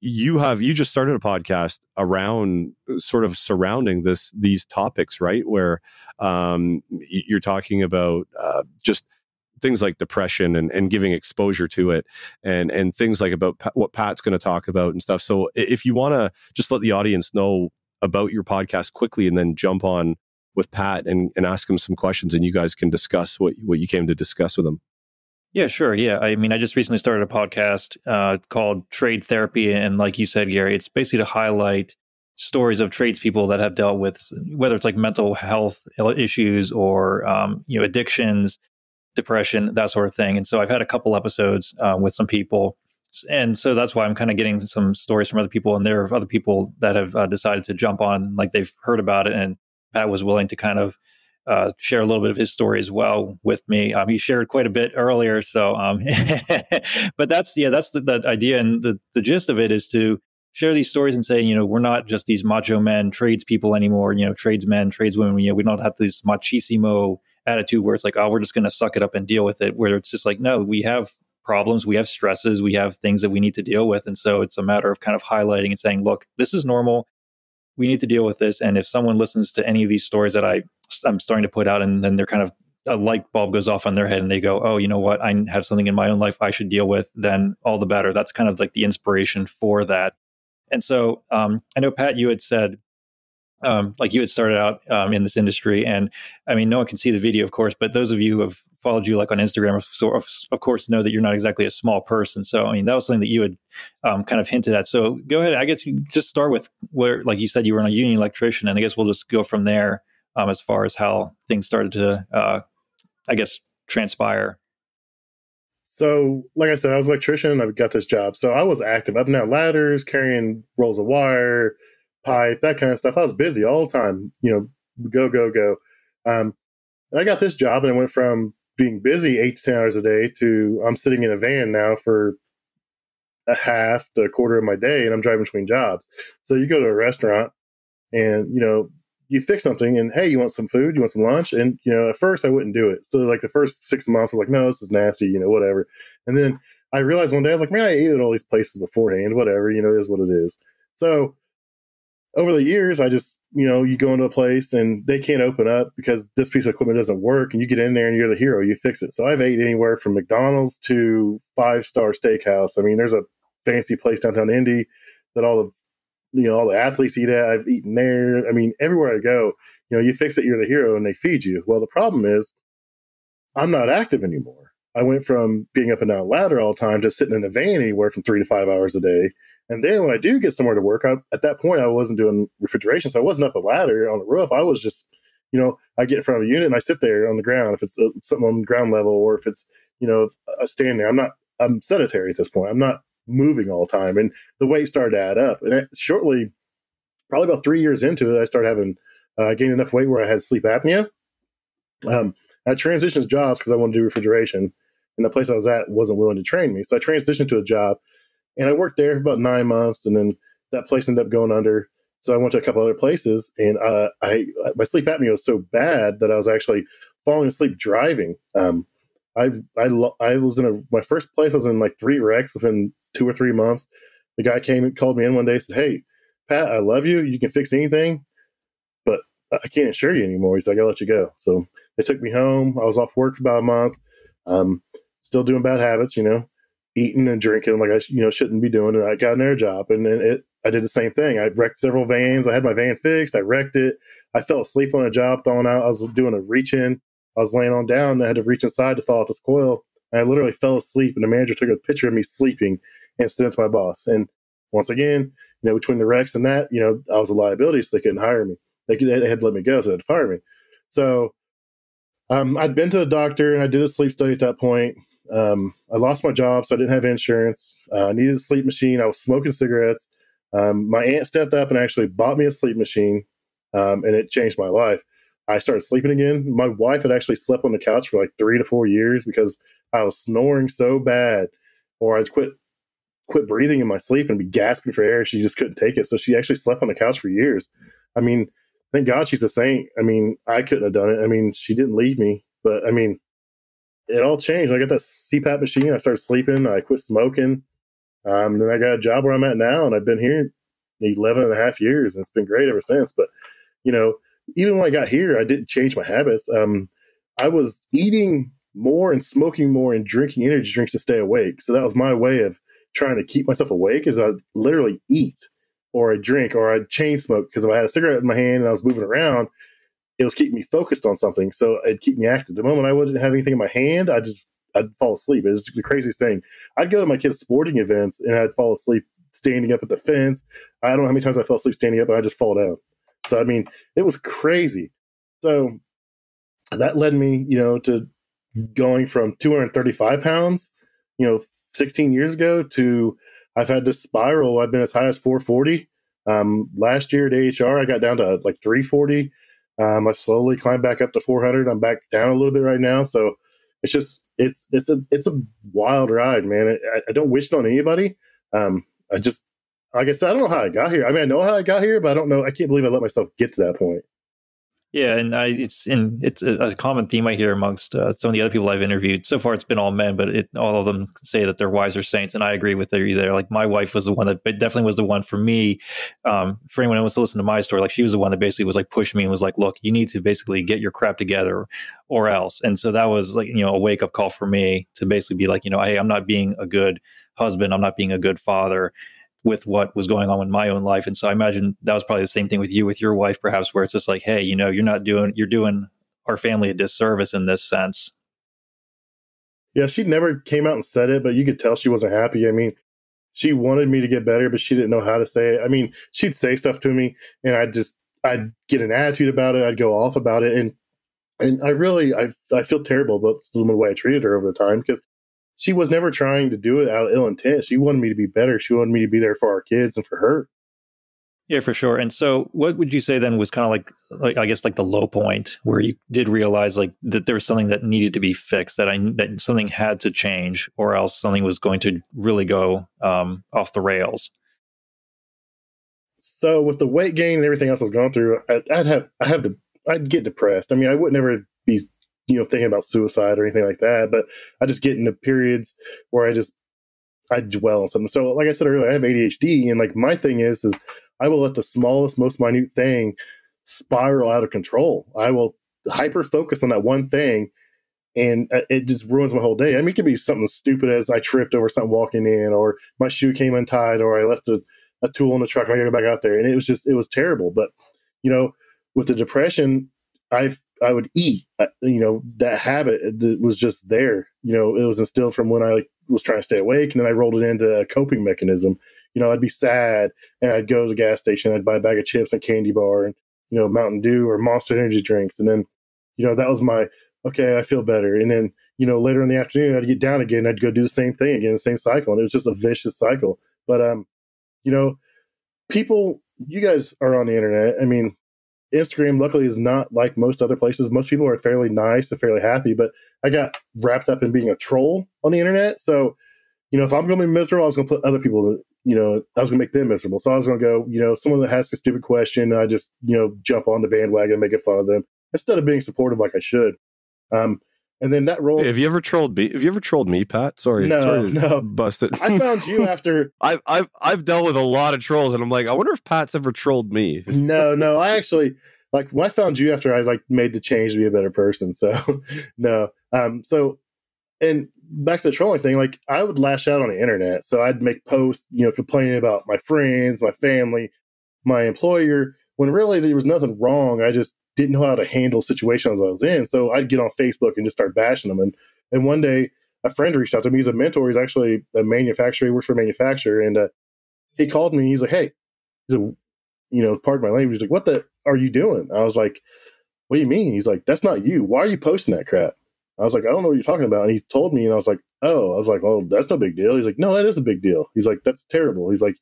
you have you just started a podcast around sort of surrounding this these topics, right? Where um, you're talking about uh, just things like depression and, and giving exposure to it and and things like about what pat's going to talk about and stuff so if you want to just let the audience know about your podcast quickly and then jump on with Pat and, and ask him some questions and you guys can discuss what, what you came to discuss with him. Yeah, sure. Yeah. I mean, I just recently started a podcast uh, called Trade Therapy. And like you said, Gary, it's basically to highlight stories of tradespeople that have dealt with whether it's like mental health issues or, um, you know, addictions, depression, that sort of thing. And so I've had a couple episodes uh, with some people and so that's why I'm kind of getting some stories from other people, and there are other people that have uh, decided to jump on, like they've heard about it, and Pat was willing to kind of uh, share a little bit of his story as well with me. Um, he shared quite a bit earlier, so um, [laughs] but that's yeah, that's the, the idea, and the the gist of it is to share these stories and say, you know, we're not just these macho men tradespeople anymore, you know, tradesmen, tradeswomen, you know, we don't have this machismo attitude where it's like, oh, we're just going to suck it up and deal with it. Where it's just like, no, we have problems, we have stresses, we have things that we need to deal with. And so it's a matter of kind of highlighting and saying, look, this is normal. We need to deal with this. And if someone listens to any of these stories that I, I'm starting to put out, and then they're kind of a light bulb goes off on their head and they go, oh, you know what? I have something in my own life I should deal with, then all the better. That's kind of like the inspiration for that. And so um, I know, Pat, you had said um, like you had started out um, in this industry, and I mean, no one can see the video, of course, but those of you who have followed you like on Instagram, of, of course, know that you're not exactly a small person. So, I mean, that was something that you had um, kind of hinted at. So, go ahead. I guess you just start with where, like you said, you were a union electrician, and I guess we'll just go from there um, as far as how things started to, uh, I guess, transpire. So, like I said, I was an electrician. I got this job, so I was active up and down ladders, carrying rolls of wire pipe, that kind of stuff. I was busy all the time, you know, go, go, go. Um, and I got this job and I went from being busy eight to 10 hours a day to I'm sitting in a van now for a half to a quarter of my day and I'm driving between jobs. So you go to a restaurant and, you know, you fix something and hey, you want some food, you want some lunch, and you know, at first I wouldn't do it. So like the first six months, I was like, no, this is nasty, you know, whatever. And then I realized one day I was like, man, I ate at all these places beforehand, whatever, you know, it is what it is. So over the years, I just, you know, you go into a place and they can't open up because this piece of equipment doesn't work. And you get in there and you're the hero, you fix it. So I've ate anywhere from McDonald's to five star steakhouse. I mean, there's a fancy place downtown Indy that all the, you know, all the athletes eat at. I've eaten there. I mean, everywhere I go, you know, you fix it, you're the hero and they feed you. Well, the problem is I'm not active anymore. I went from being up and down a ladder all the time to sitting in a van anywhere from three to five hours a day And then when I do get somewhere to work, I, at that point I wasn't doing refrigeration, so I wasn't up a ladder on the roof. I was just, you know, I get in front of a unit and I sit there on the ground if it's uh, something on ground level or if it's, you know, a stand there. I'm not, I'm sedentary at this point. I'm not moving all the time, and the weight started to add up. And shortly, probably about three years into it, I started having uh, gained enough weight where I had sleep apnea. Um, I transitioned jobs because I wanted to do refrigeration, and the place I was at wasn't willing to train me. So I transitioned to a job and I worked there for about nine months, and then that place ended up going under. So I went to a couple other places, and uh, I my sleep apnea was so bad that I was actually falling asleep driving. Um, I I I was in a my first place. I was in like three wrecks within two or three months. The guy came and called me in one day, said, "Hey, Pat, I love you. You can fix anything, but I can't insure you anymore." He's like, "I'll let you go." So they took me home. I was off work for about a month. Um, still doing bad habits, you know eating and drinking like I you know shouldn't be doing. And I got an air job, and then it I did the same thing. I wrecked several vans. I had my van fixed. I wrecked it. I fell asleep on a job thawing out. I was doing a reach in. I was laying on down. I had to reach inside to thaw out this coil. And I literally fell asleep. And the manager took a picture of me sleeping and it to my boss. And once again, you know, between the wrecks and that, you know, I was a liability, so they couldn't hire me. They, they had to let me go, so they had to fire me. So um, I'd been to the doctor and I did a sleep study at that point. Um, I lost my job, so I didn't have insurance. Uh, I needed a sleep machine. I was smoking cigarettes. Um, my aunt stepped up and actually bought me a sleep machine, um, and it changed my life. I started sleeping again. My wife had actually slept on the couch for like three to four years because I was snoring so bad, or I'd quit quit breathing in my sleep and be gasping for air. She just couldn't take it, so she actually slept on the couch for years. I mean, thank God she's a saint. I mean, I couldn't have done it. I mean, she didn't leave me, but I mean, it all changed. I got that CPAP machine. I started sleeping. I quit smoking. Um, then I got a job where I'm at now, and I've been here 11 and a half years, and it's been great ever since. But, you know, even when I got here, I didn't change my habits. Um, I was eating more and smoking more and drinking energy drinks to stay awake. So that was my way of trying to keep myself awake is I literally eat or I drink or I chain smoke because if I had a cigarette in my hand and I was moving around, it was keeping me focused on something. So it'd keep me active. The moment I wouldn't have anything in my hand, I just I'd fall asleep. It was the craziest thing. I'd go to my kids' sporting events and I'd fall asleep standing up at the fence. I don't know how many times I fell asleep standing up, but I just fall down. So I mean, it was crazy. So that led me, you know, to going from 235 pounds, you know, 16 years ago to I've had this spiral. I've been as high as 440. Um, last year at AHR, I got down to like 340. Um, I slowly climbed back up to 400. I'm back down a little bit right now, so it's just it's it's a it's a wild ride, man. I, I don't wish it on anybody. Um, I just like I said, I don't know how I got here. I mean, I know how I got here, but I don't know. I can't believe I let myself get to that point. Yeah, and I, it's in it's a, common theme I hear amongst uh, some of the other people I've interviewed. So far, it's been all men, but it, all of them say that they're wiser saints, and I agree with you there. Like my wife was the one that definitely was the one for me. Um, for anyone who wants to listen to my story, like she was the one that basically was like pushing me and was like, "Look, you need to basically get your crap together, or else." And so that was like you know a wake up call for me to basically be like, you know, hey, I'm not being a good husband, I'm not being a good father with what was going on in my own life. And so I imagine that was probably the same thing with you, with your wife, perhaps, where it's just like, hey, you know, you're not doing, you're doing our family a disservice in this sense. Yeah, she never came out and said it, but you could tell she wasn't happy. I mean, she wanted me to get better, but she didn't know how to say it. I mean, she'd say stuff to me, and I'd just, I'd get an attitude about it. I'd go off about it, and and I really, I, I feel terrible about the way I treated her over the time because she was never trying to do it out of ill intent. She wanted me to be better. She wanted me to be there for our kids and for her. Yeah, for sure. And so, what would you say then was kind of like, like I guess, like the low point where you did realize like that there was something that needed to be fixed, that I that something had to change, or else something was going to really go um, off the rails. So, with the weight gain and everything else I was going through, I, I'd have I have to I'd get depressed. I mean, I would never be you know thinking about suicide or anything like that. But I just get into periods where I just I dwell on something. So like I said earlier, I have ADHD, and like my thing is is I will let the smallest, most minute thing spiral out of control. I will hyper focus on that one thing, and uh, it just ruins my whole day. I mean, it could be something stupid as I tripped over something walking in, or my shoe came untied, or I left a, a tool in the truck and I gotta go back out there, and it was just it was terrible. But you know, with the depression, I I would eat. Uh, you know, that habit was just there. You know, it was instilled from when I was trying to stay awake, and then I rolled it into a coping mechanism. you know, I'd be sad and I'd go to the gas station, I'd buy a bag of chips and candy bar and, you know, Mountain Dew or Monster Energy drinks. And then, you know, that was my, okay, I feel better. And then, you know, later in the afternoon, I'd get down again. I'd go do the same thing again, the same cycle. And it was just a vicious cycle. But, um, you know, people, you guys are on the internet. I mean, Instagram, luckily, is not like most other places. Most people are fairly nice and fairly happy, but I got wrapped up in being a troll on the internet. So, you know, if I'm going to be miserable, I was going to put other people, you know, I was going to make them miserable. So I was going to go, you know, someone that has a stupid question, I just, you know, jump on the bandwagon and make fun of them instead of being supportive like I should. Um, and then that role. Hey, have you ever trolled me? Have you ever trolled me, Pat? Sorry, no, sorry no, busted. I found you [laughs] after. I've I've I've dealt with a lot of trolls, and I'm like, I wonder if Pat's ever trolled me. [laughs] no, no, I actually like when I found you after I like made the change to be a better person. So [laughs] no, um, so and back to the trolling thing, like I would lash out on the internet. So I'd make posts, you know, complaining about my friends, my family, my employer, when really there was nothing wrong. I just didn't know how to handle situations I was in. So I'd get on Facebook and just start bashing them. And and one day a friend reached out to me. He's a mentor. He's actually a manufacturer. He works for a manufacturer. And uh, he called me. He's like, hey, he's like, you know, pardon my language. He's like, what the are you doing? I was like, what do you mean? He's like, that's not you. Why are you posting that crap? I was like, I don't know what you're talking about. And he told me, and I was like, oh, I was like, oh, that's no big deal. He's like, no, that is a big deal. He's like, that's terrible. He's like,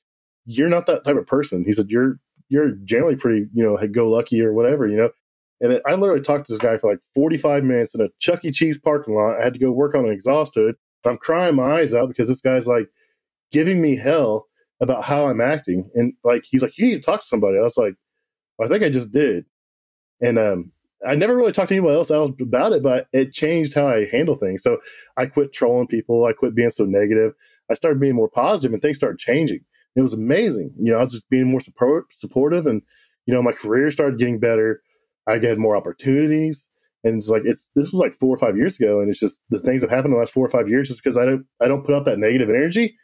you're not that type of person. He said, you're you're generally pretty, you know, go lucky or whatever, you know. And I literally talked to this guy for like 45 minutes in a Chuck E. Cheese parking lot. I had to go work on an exhaust hood. I'm crying my eyes out because this guy's like giving me hell about how I'm acting. And like, he's like, you need to talk to somebody. I was like, well, I think I just did. And um, I never really talked to anybody else about it, but it changed how I handle things. So I quit trolling people. I quit being so negative. I started being more positive and things started changing. It was amazing. You know, I was just being more support, supportive and, you know, my career started getting better. I got more opportunities. And it's like it's this was like four or five years ago, and it's just the things that happened in the last four or five years is because I don't I don't put out that negative energy.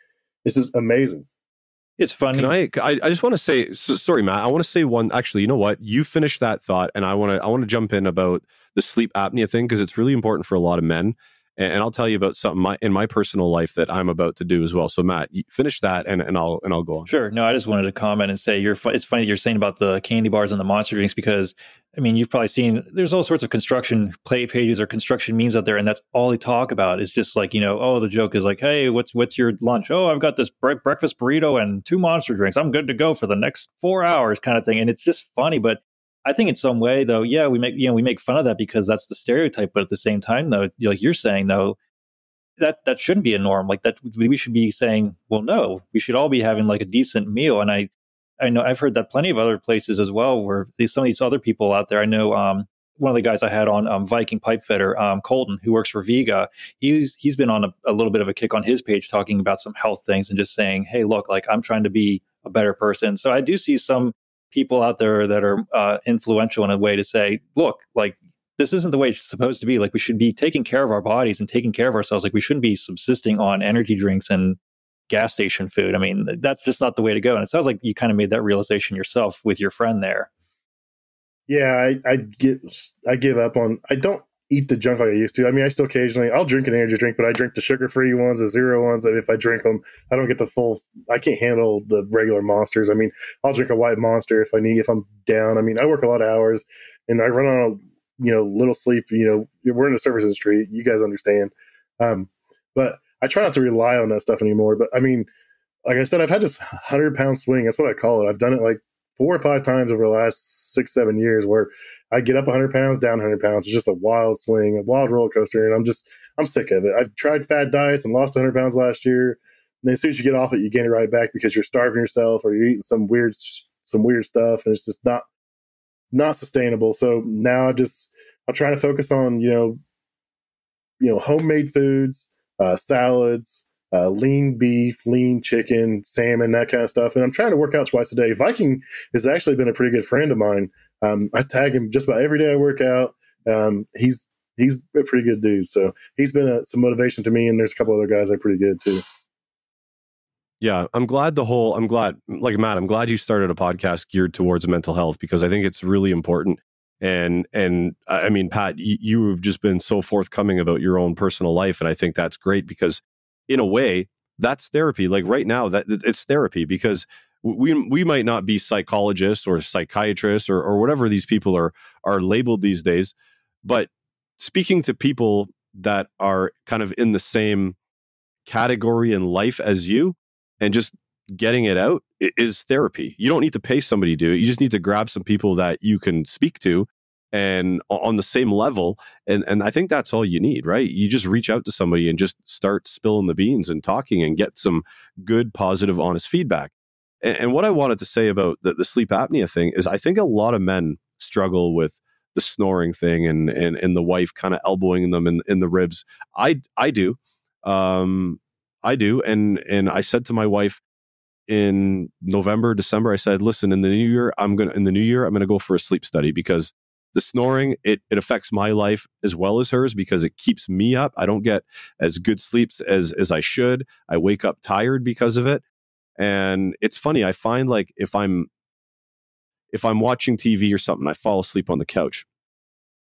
It's just amazing. It's funny. Can I, I, I just want to say, sorry, Matt. I want to say one. Actually, you know what? You finish that thought, and I want to, I want to jump in about the sleep apnea thing because it's really important for a lot of men. And, I'll tell you about something my, in my personal life that I'm about to do as well. So, Matt, finish that, and, and I'll and I'll go on. Sure. No, I just wanted to comment and say you're. It's funny you're saying about the candy bars and the monster drinks because I mean, you've probably seen there's all sorts of construction play pages or construction memes out there, and that's all they talk about is just like, you know, oh, the joke is like, hey, what's what's your lunch? Oh, I've got this bre- breakfast burrito and two monster drinks. I'm good to go for the next four hours, kind of thing. And it's just funny, but I think in some way, though, yeah, we make you know we make fun of that because that's the stereotype. But at the same time, though, like you're saying, though, that that shouldn't be a norm. Like that, we should be saying, well, no, we should all be having like a decent meal. And I I know I've heard that plenty of other places as well, where some of these other people out there. I know um, one of the guys I had on um, Viking pipe fitter, um, Colton, who works for Viega. He's he's been on a, a, little bit of a kick on his page, talking about some health things and just saying, "Hey, look, like I'm trying to be a better person." So I do see some people out there that are uh, influential in a way to say, "Look, like." This isn't the way it's supposed to be. Like we should be taking care of our bodies and taking care of ourselves. Like we shouldn't be subsisting on energy drinks and gas station food. I mean, that's just not the way to go. And it sounds like you kind of made that realization yourself with your friend there. Yeah, I, I get I give up on I don't eat the junk like I used to. I mean, I still occasionally I'll drink an energy drink, but I drink the sugar free ones, the zero ones. That if I drink them, I don't get the full. I can't handle the regular monsters. I mean, I'll drink a white monster if I need if I'm down. I mean, I work a lot of hours and I run on a you know little sleep. You know, we're in the service industry. You guys understand. Um, but I try not to rely on that stuff anymore. But I mean, like I said, I've had this hundred pound swing. That's what I call it. I've done it like four or five times over the last six, seven years where I get up 100 pounds, down 100 pounds. It's just a wild swing, a wild roller coaster. And I'm just, I'm sick of it. I've tried fad diets and lost 100 pounds last year. And as soon as you get off it, you gain it right back because you're starving yourself or you're eating some weird, some weird stuff. And it's just not, not sustainable. So now I just, I'm trying to focus on, you know, you know, homemade foods, uh, salads, uh, lean beef, lean chicken, salmon, that kind of stuff. And I'm trying to work out twice a day. Viking has actually been a pretty good friend of mine. Um, I tag him just about every day I work out. Um, he's he's a pretty good dude. So he's been a, some motivation to me. And there's a couple other guys that are pretty good too. Yeah, I'm glad the whole. I'm glad, like Matt, I'm glad you started a podcast geared towards mental health because I think it's really important and and i mean pat you, have just been so forthcoming about your own personal life and i think that's great because in a way that's therapy. Like right now, that it's therapy because we we might not be psychologists or psychiatrists or, or whatever these people are are labeled these days, but speaking to people that are kind of in the same category in life as you and just getting it out is therapy. You don't need to pay somebody to do it. You just need to grab some people that you can speak to and on the same level. And and I think that's all you need, right? You just reach out to somebody and just start spilling the beans and talking and get some good, positive, honest feedback. And, and what I wanted to say about the, the sleep apnea thing is I think a lot of men struggle with the snoring thing and and, and the wife kind of elbowing them in, in the ribs. I I do. Um I do. And and I said to my wife in November, December, I said, listen, in the new year, I'm gonna in the new year, I'm gonna go for a sleep study because the snoring it, it affects my life as well as hers because it keeps me up i don't get as good sleeps as as i should i wake up tired because of it and it's funny i find like if i'm if i'm watching tv or something i fall asleep on the couch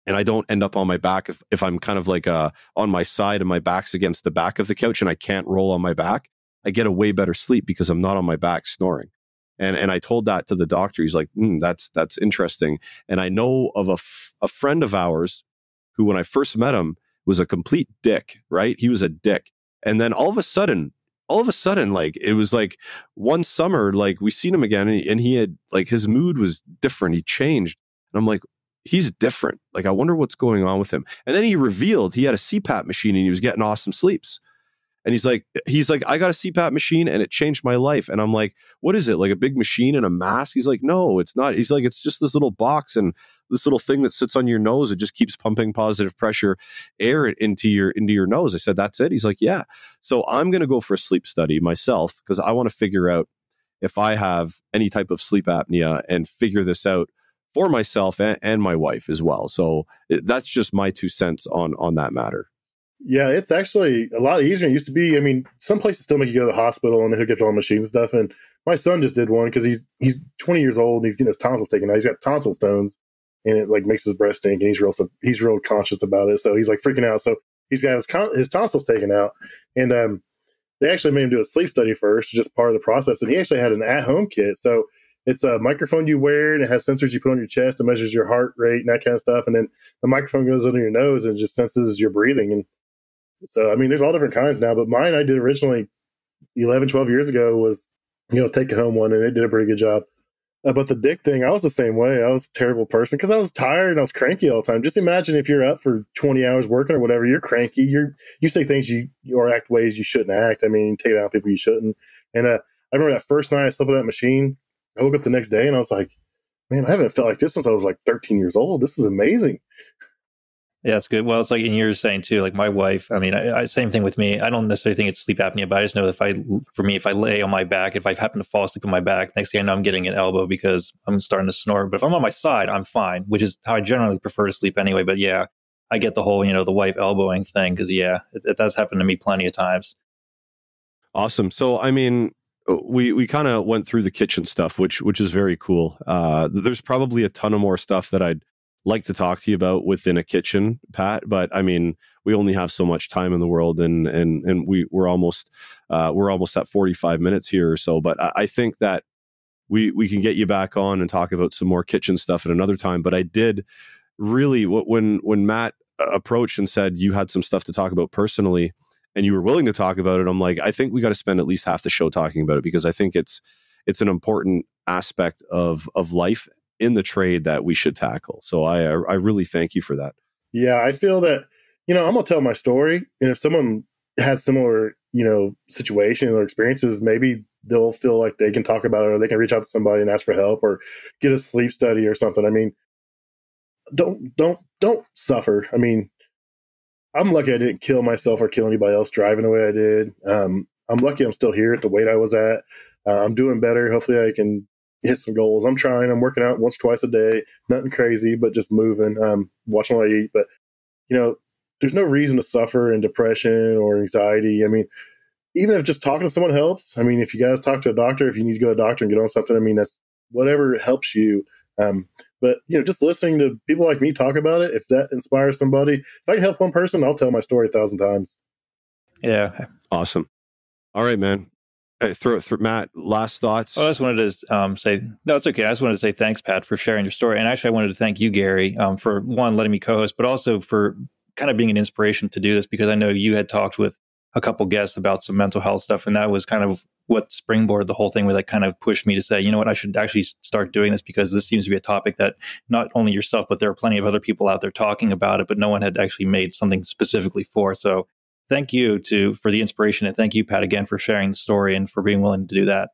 and i don't end up on my back if, if i'm kind of like uh on my side and my back's against the back of the couch and i can't roll on my back i get a way better sleep because i'm not on my back snoring and and I told that to the doctor. He's like, mm, "That's that's interesting." And I know of a, f- a friend of ours who, when I first met him, was a complete dick. Right? He was a dick, and then all of a sudden, all of a sudden, like it was like one summer, like we seen him again, and he, and he had like his mood was different. He changed, and I'm like, he's different. Like I wonder what's going on with him. And then he revealed he had a CPAP machine and he was getting awesome sleeps. And he's like, he's like, I got a CPAP machine and it changed my life. And I'm like, what is it? Like a big machine and a mask? He's like, no, it's not. He's like, it's just this little box and this little thing that sits on your nose. It just keeps pumping positive pressure air into your into your nose. I said, that's it. He's like, yeah. So I'm gonna go for a sleep study myself because I want to figure out if I have any type of sleep apnea and figure this out for myself and, and my wife as well. So that's just my two cents on on that matter. Yeah, it's actually a lot easier. It used to be. I mean, some places still make you go to the hospital and they hook up all the machines and stuff. And my son just did one because he's he's 20 years old and he's getting his tonsils taken out. He's got tonsil stones, and it like makes his breath stink. And he's real he's real conscious about it. So he's like freaking out. So he's got his his tonsils taken out, and um, they actually made him do a sleep study first, just part of the process. And he actually had an at home kit. So it's a microphone you wear and it has sensors you put on your chest that measures your heart rate and that kind of stuff. And then the microphone goes under your nose and just senses your breathing. And so, I mean, there's all different kinds now, but mine I did originally 11, 12 years ago was, you know, take a home one and it did a pretty good job. Uh, but the dick thing, I was the same way. I was a terrible person because I was tired and I was cranky all the time. Just imagine if you're up for 20 hours working or whatever, you're cranky. You're you say things you or act ways you shouldn't act. I mean, take out people you shouldn't. And uh, I remember that first night I slept with that machine. I woke up the next day and I was like, man, I haven't felt like this since I was like 13 years old. This is amazing. Yeah, it's good. Well, it's like in you're saying too, like my wife, I mean, I, I, same thing with me. I don't necessarily think it's sleep apnea, but I just know that if I, for me, if I lay on my back, if I happen to fall asleep on my back, next thing I know, I'm getting an elbow because I'm starting to snore. But if I'm on my side, I'm fine, which is how I generally prefer to sleep anyway. But yeah, I get the whole, you know, the wife elbowing thing because yeah, it, it does happen to me plenty of times. Awesome. So, I mean, we we kind of went through the kitchen stuff, which which is very cool. Uh, there's probably a ton of more stuff that I'd like to talk to you about within a kitchen, Pat. But I mean, we only have so much time in the world, and and and we we're almost uh, we're almost at forty five minutes here or so. But I, I think that we we can get you back on and talk about some more kitchen stuff at another time. But I did really when when Matt approached and said you had some stuff to talk about personally and you were willing to talk about it i'm like i think we got to spend at least half the show talking about it because i think it's it's an important aspect of of life in the trade that we should tackle. So I I really thank you for that. Yeah, I feel that you know I'm gonna tell my story, and if someone has similar you know situation or experiences, maybe they'll feel like they can talk about it, or they can reach out to somebody and ask for help, or get a sleep study or something. I mean, don't don't don't suffer. I mean, I'm lucky I didn't kill myself or kill anybody else driving the way I did. Um, I'm lucky I'm still here at the weight I was at. Uh, I'm doing better. Hopefully, I can hit some goals. I'm trying. I'm working out once, twice a day. Nothing crazy, but just moving. Um, watching what I eat. But you know, there's no reason to suffer in depression or anxiety. I mean, even if just talking to someone helps. I mean, if you guys talk to a doctor, if you need to go to a doctor and get on something, I mean, that's whatever helps you. Um, but you know, just listening to people like me talk about it, if that inspires somebody, if I can help one person, I'll tell my story a thousand times. Yeah, awesome. All right, man. Hey, throw it through Matt. Last thoughts. Well, I just wanted to um, say no, it's okay. I just wanted to say thanks, Pat, for sharing your story, and actually, I wanted to thank you, Gary, um, for one letting me co-host, but also for kind of being an inspiration to do this because I know you had talked with a couple guests about some mental health stuff, and that was kind of what springboarded the whole thing. Where that kind of pushed me to say, you know what, I should actually start doing this because this seems to be a topic that not only yourself, but there are plenty of other people out there talking about it, but no one had actually made something specifically for. So thank you to for the inspiration and thank you pat again for sharing the story and for being willing to do that.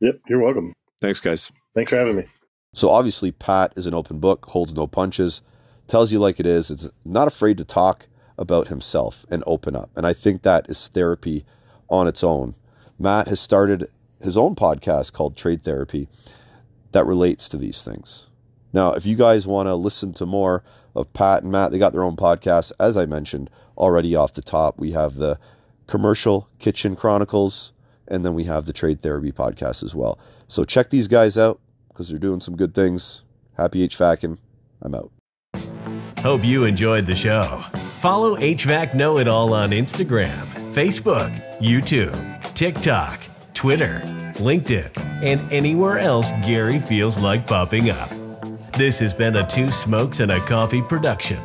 Yep you're welcome. Thanks guys. Thanks for having me. So obviously pat is an open book holds no punches tells you like it is it's not afraid to talk about himself and open up. And i think that is therapy on its own. Matt has started his own podcast called trade therapy that relates to these things. Now if you guys want to listen to more of pat and matt they got their own podcast as i mentioned already off the top. We have the Commercial Kitchen Chronicles, and then we have the Trade Therapy podcast as well. So check these guys out because they're doing some good things. Happy HVACing. I'm out. Hope you enjoyed the show. Follow HVAC Know It All on Instagram, Facebook, YouTube, TikTok, Twitter, LinkedIn, and anywhere else Gary feels like popping up. This has been a Two Smokes and a Coffee production.